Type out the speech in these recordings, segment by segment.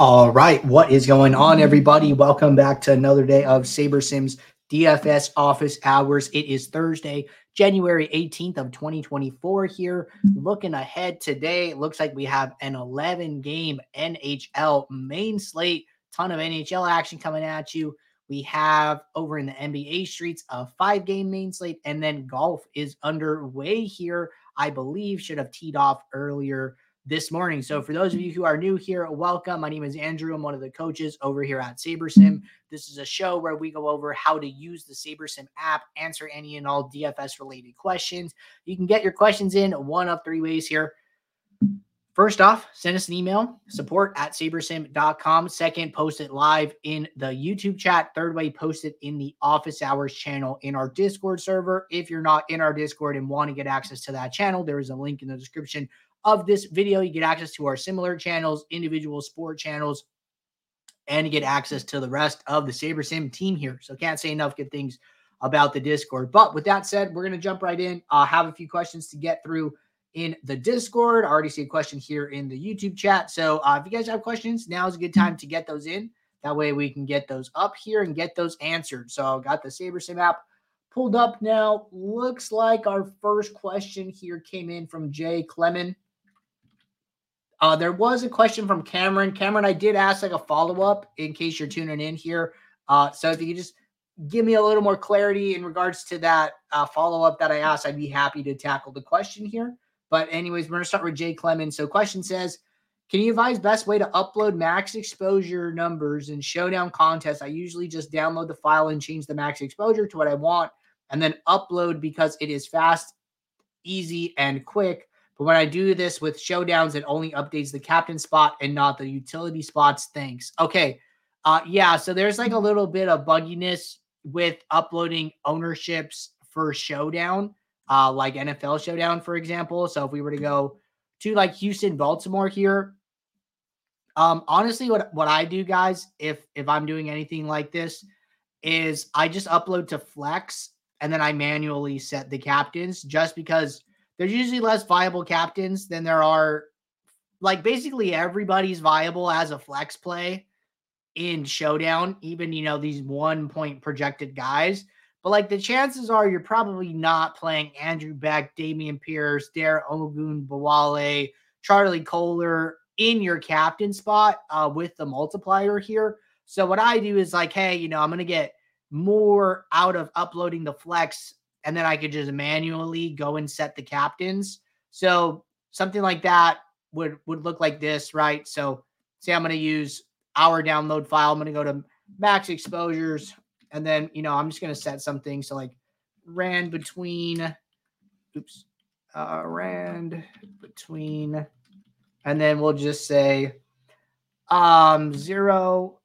All right, what is going on, everybody? Welcome back to another day of SaberSim's DFS office hours. It is Thursday, January 18th of 2024 here. Looking ahead today, it looks like we have an 11 game NHL main slate, ton of NHL action coming at you. We have over in the NBA streets a five game main slate, and then golf is underway here. I believe should have teed off earlier this morning. So, for those of you who are new here, welcome. My name is Andrew. I'm one of the coaches over here at SaberSim. This is a show where we go over how to use the SaberSim app, answer any and all DFS related questions. You can get your questions in one of three ways here. First off, send us an email, support at sabersim.com. Second, post it live in the YouTube chat. Third way, post it in the office hours channel in our Discord server. If you're not in our Discord and want to get access to that channel, there is a link in the description of this video. You get access to our similar channels, individual sport channels, and you get access to the rest of the SaberSim team here. So can't say enough good things about the Discord. But with that said, we're going to jump right in. I uh, have a few questions to get through in the Discord. I already see a question here in the YouTube chat. So uh, if you guys have questions, now is a good time to get those in. That way we can get those up here and get those answered. So I've got the SaberSim app pulled up now. Looks like our first question here came in from Jay Clement. Uh, there was a question from Cameron. Cameron, I did ask like a follow up in case you're tuning in here. Uh, so if you could just give me a little more clarity in regards to that uh, follow up that I asked, I'd be happy to tackle the question here. But anyways, we're gonna start with Jay Clemens. So question says, can you advise best way to upload max exposure numbers in showdown contests? I usually just download the file and change the max exposure to what I want and then upload because it is fast, easy, and quick. But when I do this with showdowns, it only updates the captain spot and not the utility spots. Thanks. Okay. Uh yeah, so there's like a little bit of bugginess with uploading ownerships for showdown uh, like NFL Showdown, for example. So if we were to go to like Houston, Baltimore here, um, honestly, what what I do, guys, if if I'm doing anything like this, is I just upload to Flex and then I manually set the captains, just because there's usually less viable captains than there are. Like basically everybody's viable as a flex play in Showdown, even you know these one point projected guys. But like the chances are you're probably not playing Andrew Beck, Dameon Pierce, Dare Ogunbowale, Charlie Kolar in your captain spot uh, with the multiplier here. So what I do is like, hey, you know, I'm gonna get more out of uploading the flex, and then I could just manually go and set the captains. So something like that would would look like this, right? So say I'm gonna use our download file. I'm gonna go to max exposures, and then, you know, I'm just going to set something. So like ran between, oops, uh, ran between, and then we'll just say um, zero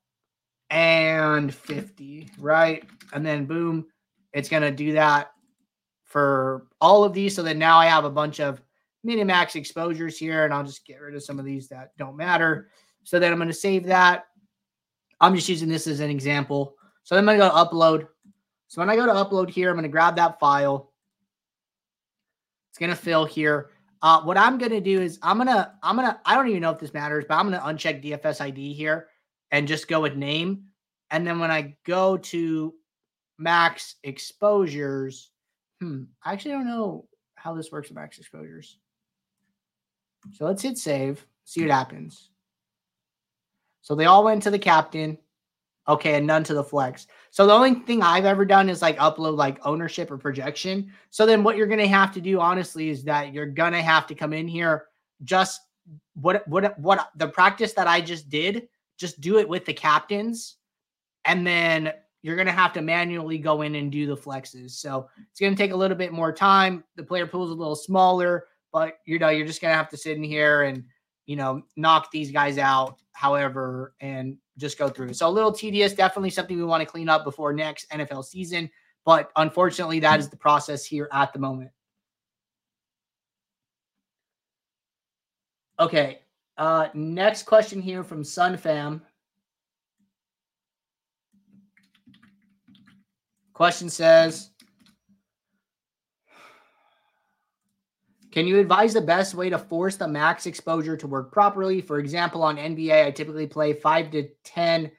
and 50, right? And then boom, it's going to do that for all of these. So then now I have a bunch of minimax exposures here, and I'll just get rid of some of these that don't matter. So then I'm going to save that. I'm just using this as an example. So then I'm going to go to upload. So when I go to upload here, I'm going to grab that file. It's going to fill here. Uh, what I'm going to do is I'm going to, I'm going to, I don't even know if this matters, but I'm going to uncheck DFS ID here and just go with name. And then when I go to max exposures, hmm, I actually don't know how this works with max exposures. So let's hit save, see what happens. So they all went to the captain. Okay, and none to the flex. So the only thing I've ever done is like upload like ownership or projection. So then what you're gonna have to do honestly is that you're gonna have to come in here just what what what the practice that I just did, just do it with the captains, and then you're gonna have to manually go in and do the flexes. So it's gonna take a little bit more time. The player pool is a little smaller, but you know, you're just gonna have to sit in here and you know, knock these guys out, however, and just go through. So a little tedious, definitely something we want to clean up before next NFL season. But unfortunately, that is the process here at the moment. Okay. Uh, next question here from SunFam. Question says, Can you advise the best way to force the max exposure to work properly? For example, on NBA, I typically play five to 10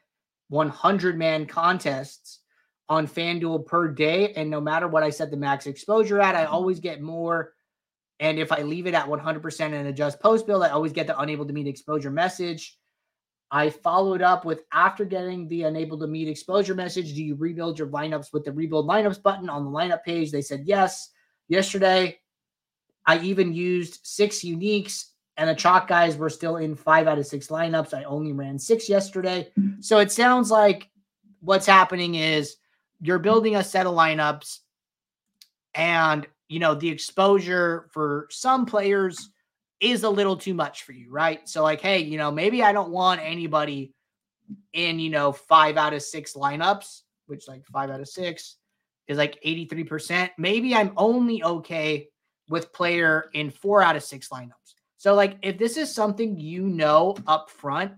100 man contests on FanDuel per day. And no matter what I set the max exposure at, I mm-hmm. always get more. And if I leave it at 100% and adjust post build, I always get the unable to meet exposure message. I followed up with after getting the unable to meet exposure message, do you rebuild your lineups with the rebuild lineups button on the lineup page? They said yes. Yesterday, I even used six uniques, and the chalk guys were still in five out of six lineups. I only ran six yesterday. Mm-hmm. So it sounds like what's happening is you're building a set of lineups, and you know, the exposure for some players is a little too much for you, right? So, like, hey, you know, maybe I don't want anybody in, you know, five out of six lineups, which like five out of six is like 83%. Maybe I'm only okay with player in four out of six lineups. So, like, if this is something you know up front,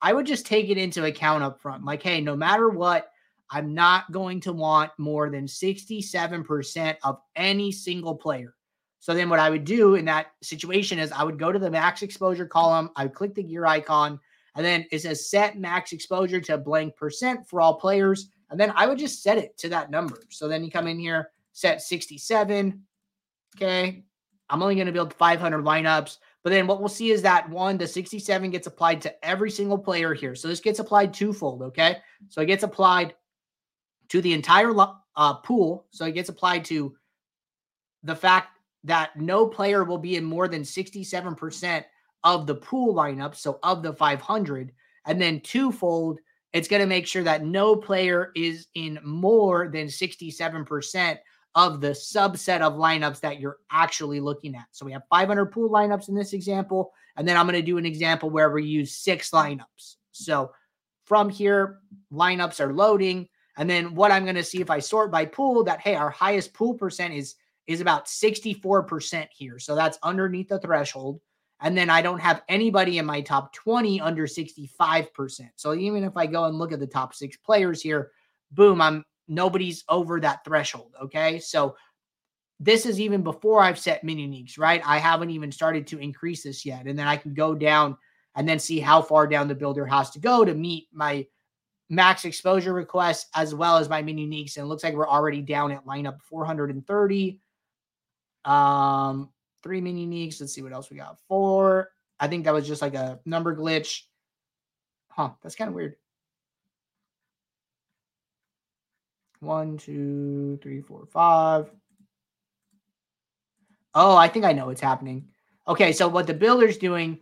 I would just take it into account up front. Like, hey, no matter what, I'm not going to want more than 67% of any single player. So then what I would do in that situation is I would go to the max exposure column, I would click the gear icon, and then it says set max exposure to blank percent for all players. And then I would just set it to that number. So then you come in here, set 67, Okay. I'm only going to build 500 lineups. But then what we'll see is that one, the 67 gets applied to every single player here. So this gets applied twofold. Okay. So it gets applied to the entire uh, pool. So it gets applied to the fact that no player will be in more than 67% of the pool lineup. So of the 500. And then twofold, it's going to make sure that no player is in more than 67% of the subset of lineups that you're actually looking at. So we have 500 pool lineups in this example, and then I'm going to do an example where we use six lineups. So from here, lineups are loading, and then what I'm going to see if I sort by pool that hey, our highest pool percent is is about 64% here. So that's underneath the threshold. And then I don't have anybody in my top 20 under 65%. So even if I go and look at the top six players here, boom, I'm nobody's over that threshold. Okay. So this is even before I've set mini uniques, right? I haven't even started to increase this yet. And then I can go down and then see how far down the builder has to go to meet my max exposure requests as well as my mini uniques. And it looks like we're already down at lineup 430. Um, three mini uniques. Let's see what else we got. Four. I think that was just like a number glitch. Huh. That's kind of weird. One, two, three, four, five. Oh, I think I know what's happening. Okay, so what the builder's doing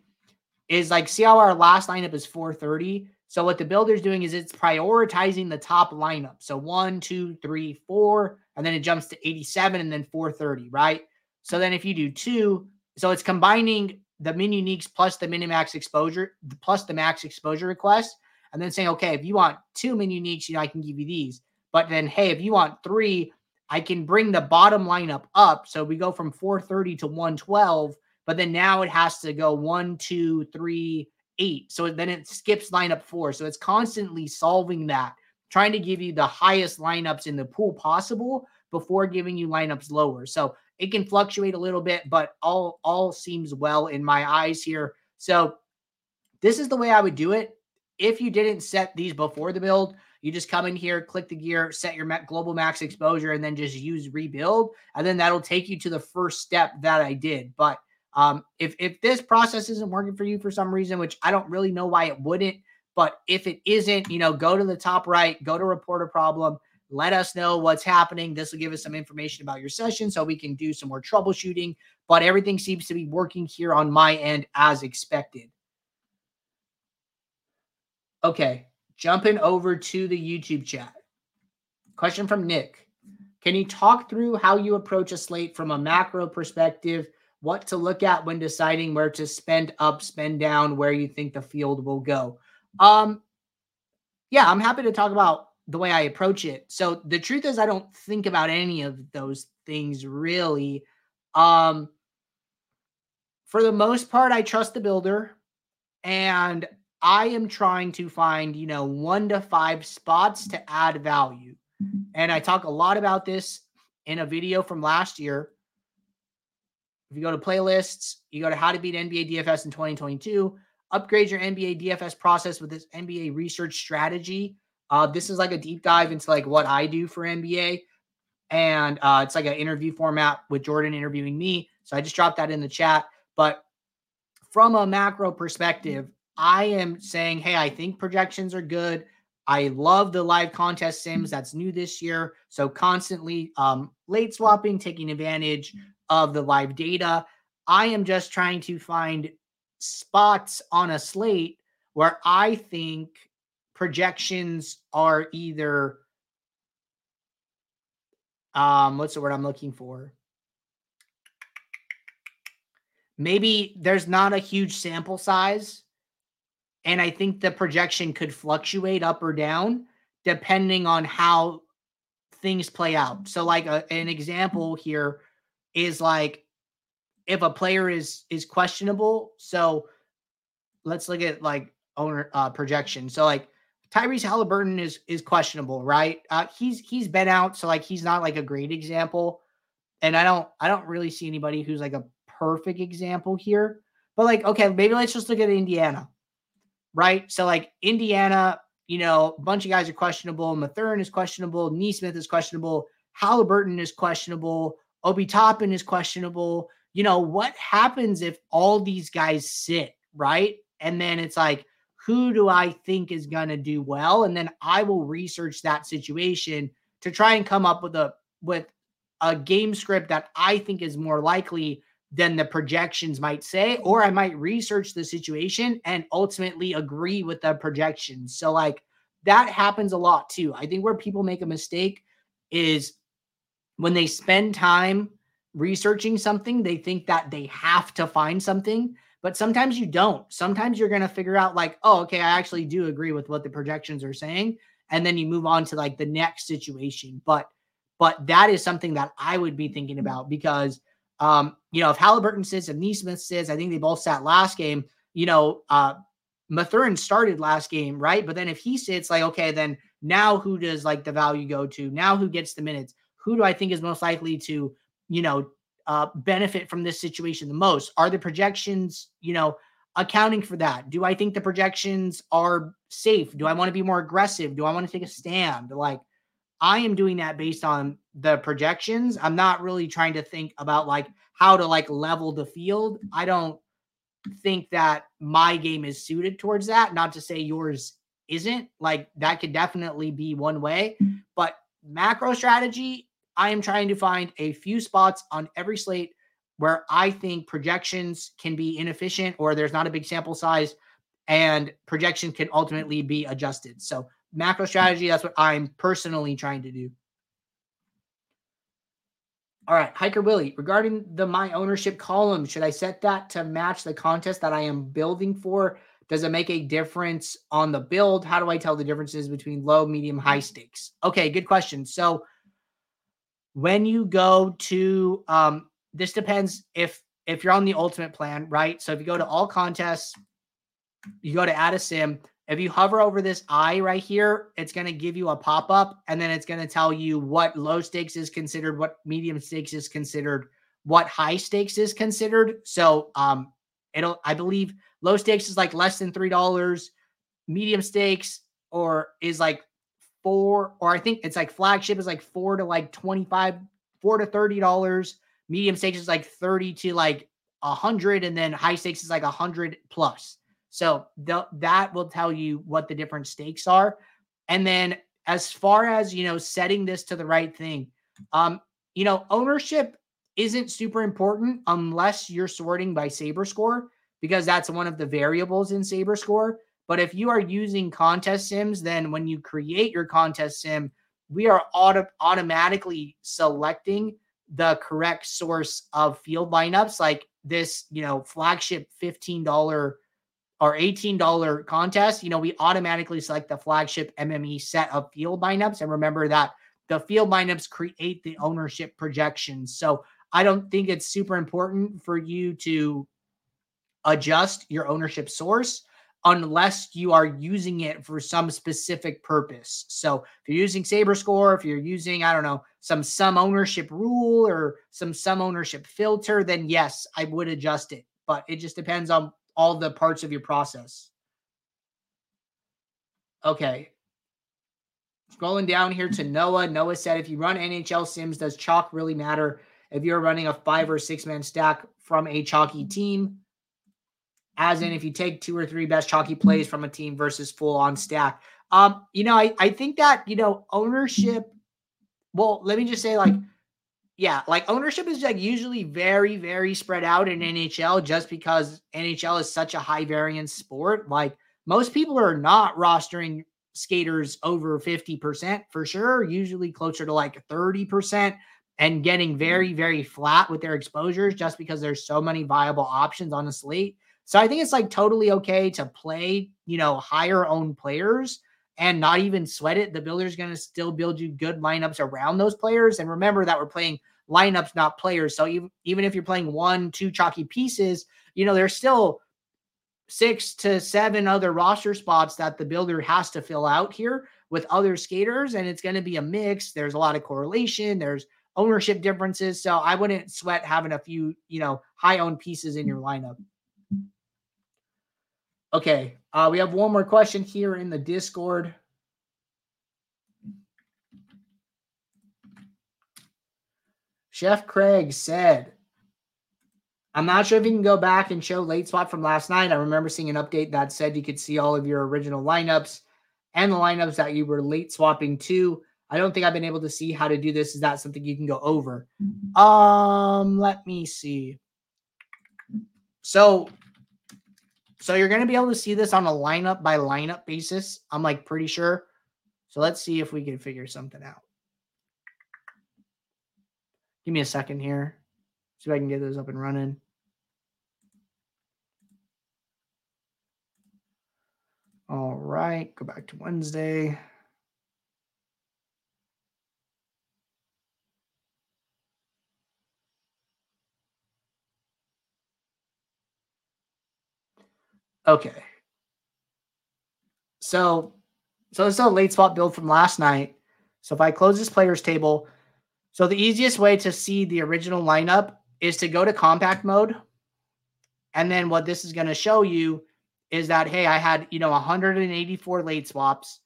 is like, see how our last lineup is 430? So what the builder's doing is it's prioritizing the top lineup. So one, two, three, four, and then it jumps to 87 and then 430, right? So then if you do two, so it's combining the min uniques plus the minimax exposure, plus the max exposure request, and then saying, okay, if you want two min uniques, you know, I can give you these. But then, hey, if you want three, I can bring the bottom lineup up. So we go from 430 to 112, but then now it has to go one, two, three, eight. So then it skips lineup four. So it's constantly solving that, trying to give you the highest lineups in the pool possible before giving you lineups lower. So it can fluctuate a little bit, but all all seems well in my eyes here. So this is the way I would do it. If you didn't set these before the build, you just come in here, click the gear, set your global max exposure, and then just use rebuild. And then that'll take you to the first step that I did. But um, if, if this process isn't working for you for some reason, which I don't really know why it wouldn't, but if it isn't, you know, go to the top right, go to report a problem, let us know what's happening. This will give us some information about your session so we can do some more troubleshooting. But everything seems to be working here on my end as expected. Okay, Jumping over to the YouTube chat. Question from Nick. Can you talk through how you approach a slate from a macro perspective? What to look at when deciding where to spend up, spend down, where you think the field will go? Um, yeah, I'm happy to talk about the way I approach it. So the truth is, I don't think about any of those things really. Um, for the most part, I trust the builder and I am trying to find, you know, one to five spots to add value. And I talk a lot about this in a video from last year. if you go to playlists, you go to how to beat NBA DFS in 2022, upgrade your NBA DFS process with this NBA research strategy. Uh, this is like a deep dive into like what I do for NBA. And uh, it's like an interview format with Jordan interviewing me. So I just dropped that in the chat. But from a macro perspective, I am saying, hey, I think projections are good. I love the live contest sims that's new this year. So constantly um, late swapping, taking advantage of the live data. I am just trying to find spots on a slate where I think projections are either um what's the word I'm looking for? Maybe there's not a huge sample size and I think the projection could fluctuate up or down depending on how things play out. So like a, an example here is like if a player is is questionable, so let's look at like owner uh projection. So like Tyrese Halliburton is is questionable, right? Uh, he's he's been out, so like he's not like a great example, and I don't I don't really see anybody who's like a perfect example here. But like, okay, maybe let's just look at Indiana, right? So like Indiana, you know, a bunch of guys are questionable. Mathurin is questionable. Nesmith is questionable. Halliburton is questionable. Obi Toppin is questionable. You know, what happens if all these guys sit, right? And then it's like, who do I think is going to do well? And then I will research that situation to try and come up with a with a game script that I think is more likely than the projections might say, or I might research the situation and ultimately agree with the projections. So, like, that happens a lot too. I think where people make a mistake is when they spend time researching something, they think that they have to find something but sometimes you don't. Sometimes you're going to figure out, like, oh, okay, I actually do agree with what the projections are saying. And then you move on to like the next situation. But, but that is something that I would be thinking mm-hmm. about because, um, you know, if Halliburton sits, if Nesmith sits, I think they both sat last game, you know, uh, Mathurin started last game, right? But then if he sits, like, okay, then now who does like the value go to? Now who gets the minutes? Who do I think is most likely to, you know, uh, benefit from this situation the most? Are the projections, you know, accounting for that? Do I think the projections are safe? Do I want to be more aggressive? Do I want to take a stand? Like, I am doing that based on the projections. I'm not really trying to think about like how to like level the field. I don't think that my game is suited towards that. Not to say yours isn't. Like that could definitely be one way, but macro strategy I am trying to find a few spots on every slate where I think projections can be inefficient or there's not a big sample size and projection can ultimately be adjusted. So, macro strategy, that's what I'm personally trying to do. All right, Hiker Willie, regarding the my ownership column, should I set that to match the contest that I am building for? Does it make a difference on the build? How do I tell the differences between low, medium, high stakes? Okay, good question. So, when you go to um this depends if if you're on the ultimate plan, right? So if you go to all contests, you go to add a sim. If you hover over this eye right here, it's going to give you a pop up and then it's going to tell you what low stakes is considered, what medium stakes is considered, what high stakes is considered. So, um, it'll, I believe low stakes is like less than $3, medium stakes or is like four, or I think it's like flagship is like four to like 25, four to thirty dollars. Medium stakes is like 30 to like a hundred, and then high stakes is like a hundred plus. So the, that will tell you what the different stakes are. And then as far as you know, setting this to the right thing, um, you know, ownership isn't super important unless you're sorting by Saber score because that's one of the variables in Saber score. But if you are using contest sims, then when you create your contest sim, we are auto- automatically selecting the correct source of field lineups like this, you know, flagship $15 or $18 contest. You know, we automatically select the flagship MME set of field lineups. And remember that the field lineups create the ownership projections. So I don't think it's super important for you to adjust your ownership source unless you are using it for some specific purpose. So if you're using Saber Score, if you're using, I don't know, some sum ownership rule or some sum ownership filter, then yes, I would adjust it. But it just depends on all the parts of your process. Okay. Scrolling down here to Noah. Noah said, if you run NHL Sims, does chalk really matter? If you're running a five or six man stack from a chalky team, as in if you take two or three best chalky plays from a team versus full on stack. Um, you know, I, I think that, you know, ownership, well, let me just say, like, yeah, like ownership is like usually very, very spread out in NHL just because NHL is such a high variance sport. Like most people are not rostering skaters over 50% for sure, usually closer to like 30% and getting very, very flat with their exposures just because there's so many viable options on the slate. So I think it's like totally okay to play, you know, higher owned players and not even sweat it. The builder's going to still build you good lineups around those players. And remember that we're playing lineups, not players. So even, even if you're playing one, two chalky pieces, you know, there's still six to seven other roster spots that the builder has to fill out here with other skaters. And it's going to be a mix. There's a lot of correlation. There's ownership differences. So I wouldn't sweat having a few, you know, high owned pieces in your lineup. Okay, uh, we have one more question here in the Discord. Chef Craig said, I'm not sure if you can go back and show late swap from last night. I remember seeing an update that said you could see all of your original lineups and the lineups that you were late swapping to. I don't think I've been able to see how to do this. Is that something you can go over? Um, let me see. So so you're going to be able to see this on a lineup by lineup basis. I'm like pretty sure. So let's see if we can figure something out. Give me a second here. See if I can get those up and running. All right, go back to Wednesday. Okay. So, so this is a late swap build from last night. So if I close this players table, so the easiest way to see the original lineup is to go to compact mode. And then what this is going to show you is that, hey, I had, you know, 184 late swaps.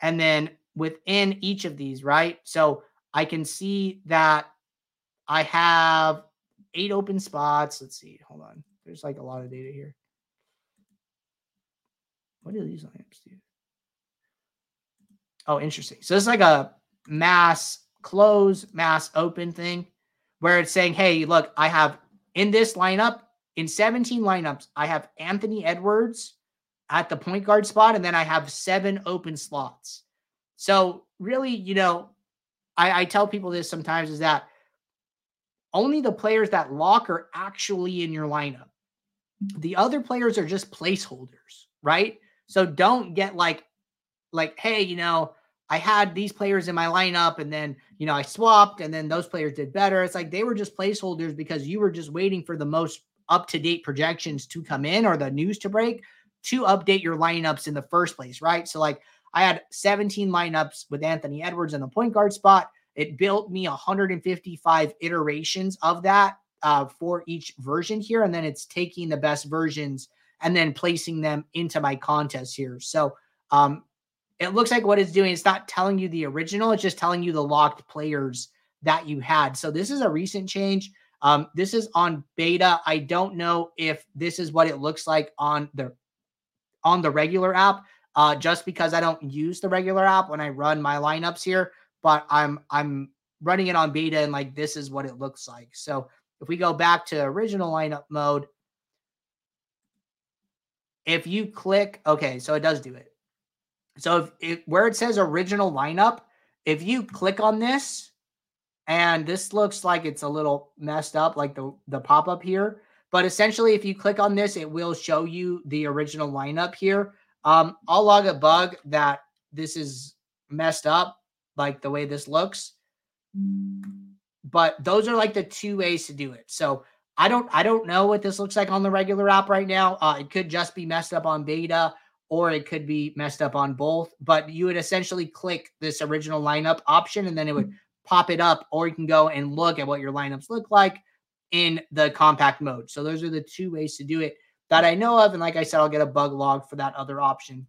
And then within each of these, right? So I can see that I have eight open spots. Let's see. Hold on. There's like a lot of data here. What do these lamps do? Oh, interesting. So it's like a mass close, mass open thing where it's saying, hey, look, I have in this lineup, in 17 lineups, I have Anthony Edwards at the point guard spot, and then I have seven open slots. So, really, you know, I, I tell people this sometimes is that only the players that lock are actually in your lineup. The other players are just placeholders, right? So don't get like, like, hey, you know, I had these players in my lineup and then, you know, I swapped and then those players did better. It's like they were just placeholders because you were just waiting for the most up to date projections to come in or the news to break to update your lineups in the first place, right? So, like, I had 17 lineups with Anthony Edwards in the point guard spot. It built me 155 iterations of that uh, for each version here. And then it's taking the best versions and then placing them into my contest here. So um, it looks like what it's doing, it's not telling you the original, it's just telling you the locked players that you had. So this is a recent change. Um, this is on beta. I don't know if this is what it looks like on the on the regular app, uh, just because I don't use the regular app when I run my lineups here, but I'm I'm running it on beta and like this is what it looks like. So if we go back to original lineup mode, if you click, okay, so it does do it. So if it, where it says original lineup, if you click on this, and this looks like it's a little messed up, like the the pop up here. But essentially, if you click on this, it will show you the original lineup here. Um, I'll log a bug that this is messed up, like the way this looks. But those are like the two ways to do it. So I don't I don't know what this looks like on the regular app right now. Uh, it could just be messed up on beta or it could be messed up on both. But you would essentially click this original lineup option and then it would pop it up, or you can go and look at what your lineups look like in the compact mode. So those are the two ways to do it that I know of. And like I said, I'll get a bug log for that other option.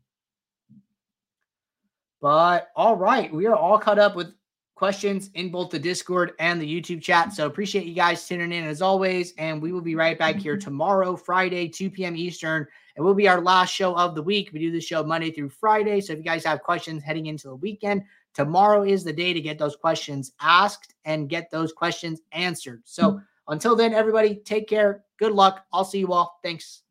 But all right, we are all caught up with questions in both the Discord and the YouTube chat. So appreciate you guys tuning in as always. And we will be right back here tomorrow, Friday, 2 p.m. Eastern. It will be our last show of the week. We do the show Monday through Friday. So if you guys have questions heading into the weekend, tomorrow is the day to get those questions asked and get those questions answered. So until then, everybody, take care. Good luck. I'll see you all. Thanks.